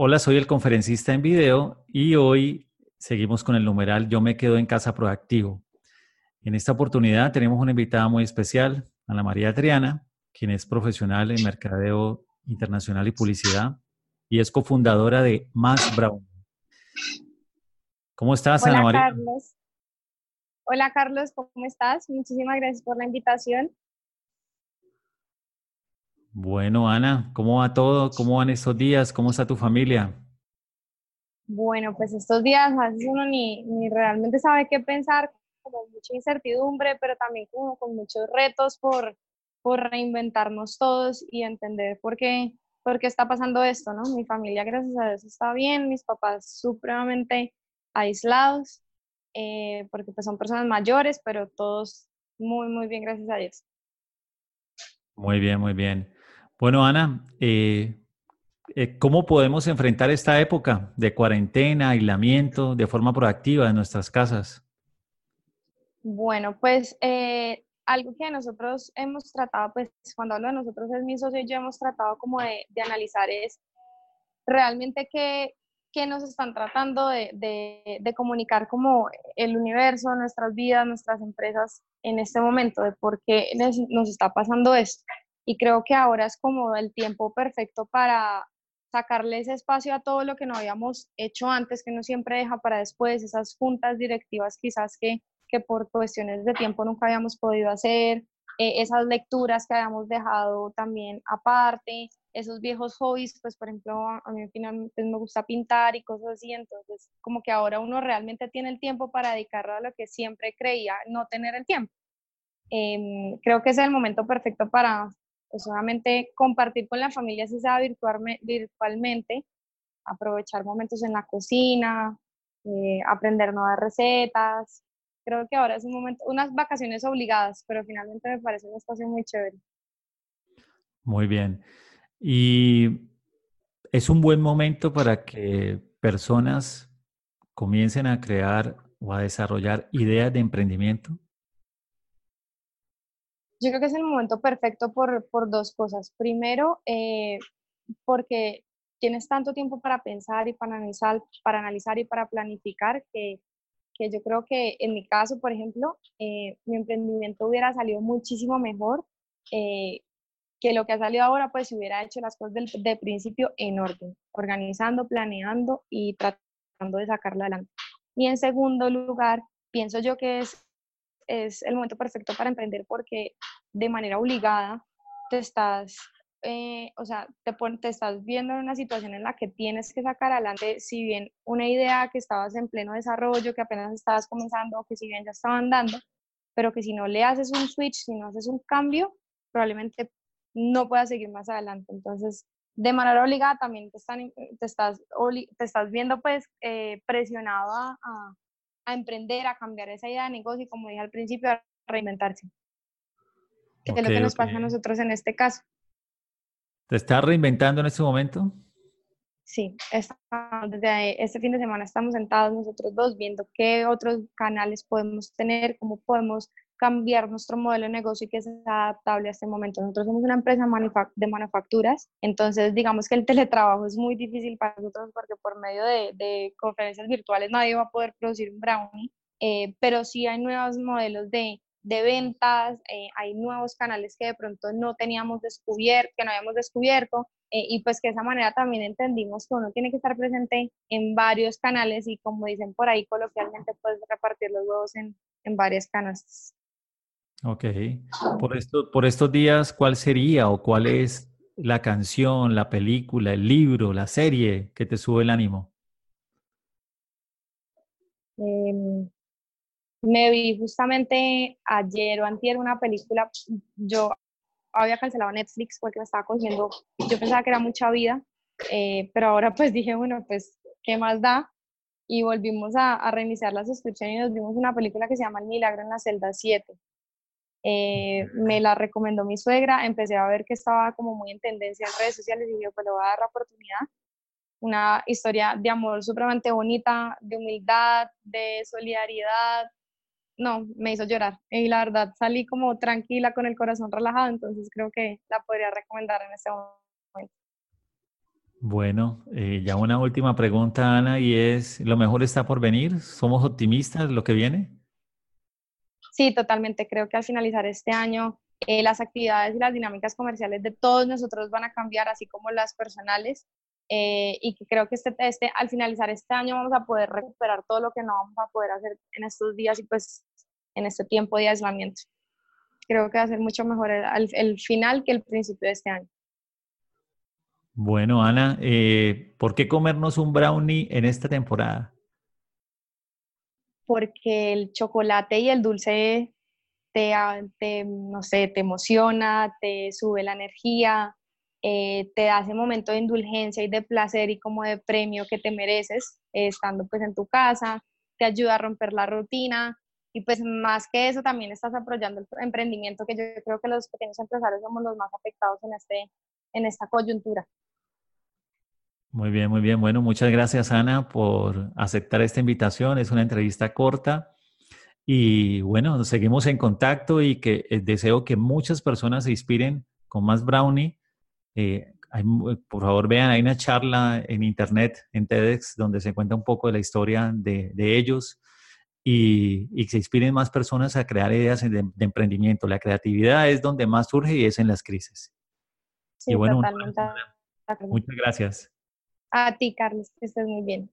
Hola, soy el conferencista en video y hoy seguimos con el numeral Yo me quedo en casa proactivo. En esta oportunidad tenemos una invitada muy especial, Ana María Adriana, quien es profesional en mercadeo internacional y publicidad y es cofundadora de Más Brown. ¿Cómo estás, Hola, Ana María? Carlos. Hola, Carlos, ¿cómo estás? Muchísimas gracias por la invitación. Bueno, Ana, ¿cómo va todo? ¿Cómo van estos días? ¿Cómo está tu familia? Bueno, pues estos días a veces uno ni, ni realmente sabe qué pensar, como mucha incertidumbre, pero también como con muchos retos por, por reinventarnos todos y entender por qué, por qué está pasando esto, ¿no? Mi familia, gracias a Dios, está bien, mis papás supremamente aislados, eh, porque pues son personas mayores, pero todos muy, muy bien, gracias a Dios. Muy bien, muy bien. Bueno, Ana, eh, eh, ¿cómo podemos enfrentar esta época de cuarentena, aislamiento, de forma proactiva en nuestras casas? Bueno, pues eh, algo que nosotros hemos tratado, pues cuando hablo de nosotros es mi socio y yo hemos tratado como de, analizar es realmente qué, qué, nos están tratando de, de, de, comunicar como el universo, nuestras vidas, nuestras empresas en este momento, de por qué nos está pasando esto y creo que ahora es como el tiempo perfecto para sacarle ese espacio a todo lo que no habíamos hecho antes, que no siempre deja para después, esas juntas directivas quizás que, que por cuestiones de tiempo nunca habíamos podido hacer, eh, esas lecturas que habíamos dejado también aparte, esos viejos hobbies, pues por ejemplo, a mí finalmente me gusta pintar y cosas así, entonces como que ahora uno realmente tiene el tiempo para dedicarlo a lo que siempre creía no tener el tiempo. Eh, creo que es el momento perfecto para, pues solamente compartir con la familia, si sea virtualmente, aprovechar momentos en la cocina, eh, aprender nuevas recetas. Creo que ahora es un momento, unas vacaciones obligadas, pero finalmente me parece un espacio muy chévere. Muy bien. Y es un buen momento para que personas comiencen a crear o a desarrollar ideas de emprendimiento. Yo creo que es el momento perfecto por, por dos cosas. Primero, eh, porque tienes tanto tiempo para pensar y para analizar, para analizar y para planificar que, que yo creo que en mi caso, por ejemplo, eh, mi emprendimiento hubiera salido muchísimo mejor eh, que lo que ha salido ahora, pues si hubiera hecho las cosas del, de principio en orden, organizando, planeando y tratando de sacarla adelante. Y en segundo lugar, pienso yo que es es el momento perfecto para emprender porque de manera obligada te estás, eh, o sea, te, te estás viendo en una situación en la que tienes que sacar adelante, si bien una idea que estabas en pleno desarrollo, que apenas estabas comenzando, o que si bien ya estaban dando, pero que si no le haces un switch, si no haces un cambio, probablemente no puedas seguir más adelante. Entonces, de manera obligada también te, están, te, estás, te estás viendo pues eh, a emprender, a cambiar esa idea de negocio y como dije al principio, a reinventarse. ¿Qué okay, es lo que nos okay. pasa a nosotros en este caso? ¿Te estás reinventando en este momento? Sí, desde este fin de semana estamos sentados nosotros dos viendo qué otros canales podemos tener, cómo podemos cambiar nuestro modelo de negocio y que sea adaptable a este momento. Nosotros somos una empresa de manufacturas, entonces digamos que el teletrabajo es muy difícil para nosotros porque por medio de, de conferencias virtuales nadie va a poder producir un brownie, eh, pero sí hay nuevos modelos de, de ventas, eh, hay nuevos canales que de pronto no teníamos descubierto, que no habíamos descubierto, eh, y pues que de esa manera también entendimos que uno tiene que estar presente en varios canales y como dicen por ahí coloquialmente, puedes repartir los huevos en, en varias canastas. Ok. Por, esto, por estos días, ¿cuál sería o cuál es la canción, la película, el libro, la serie que te sube el ánimo? Eh, me vi justamente ayer o antier una película, yo había cancelado Netflix porque me estaba cogiendo, yo pensaba que era mucha vida, eh, pero ahora pues dije, bueno, pues, ¿qué más da? Y volvimos a, a, reiniciar la suscripción y nos vimos una película que se llama El Milagro en la celda 7. Eh, me la recomendó mi suegra, empecé a ver que estaba como muy en tendencia en redes sociales y dije, pues le voy a dar la oportunidad. Una historia de amor supremamente bonita, de humildad, de solidaridad. No, me hizo llorar. Y la verdad salí como tranquila, con el corazón relajado, entonces creo que la podría recomendar en este momento. Bueno, eh, ya una última pregunta, Ana, y es, ¿lo mejor está por venir? ¿Somos optimistas lo que viene? Sí, totalmente. Creo que al finalizar este año, eh, las actividades y las dinámicas comerciales de todos nosotros van a cambiar, así como las personales. Eh, y que creo que este, este, al finalizar este año vamos a poder recuperar todo lo que no vamos a poder hacer en estos días y pues en este tiempo de aislamiento. Creo que va a ser mucho mejor el, el final que el principio de este año. Bueno, Ana, eh, ¿por qué comernos un brownie en esta temporada? Porque el chocolate y el dulce te, te no sé, te emociona, te sube la energía, eh, te da ese momento de indulgencia y de placer y como de premio que te mereces eh, estando pues en tu casa, te ayuda a romper la rutina y pues más que eso también estás apoyando el emprendimiento que yo creo que los pequeños empresarios somos los más afectados en, este, en esta coyuntura. Muy bien, muy bien. Bueno, muchas gracias Ana por aceptar esta invitación. Es una entrevista corta y bueno, seguimos en contacto y que eh, deseo que muchas personas se inspiren con más brownie. Eh, por favor, vean, hay una charla en internet, en TEDx, donde se cuenta un poco de la historia de, ellos y, y, que se inspiren más personas a crear ideas de, emprendimiento. La creatividad es donde más surge y es en las crisis. Sí, y bueno, totalmente. muchas gracias. A ti, Carlos, que estés muy bien.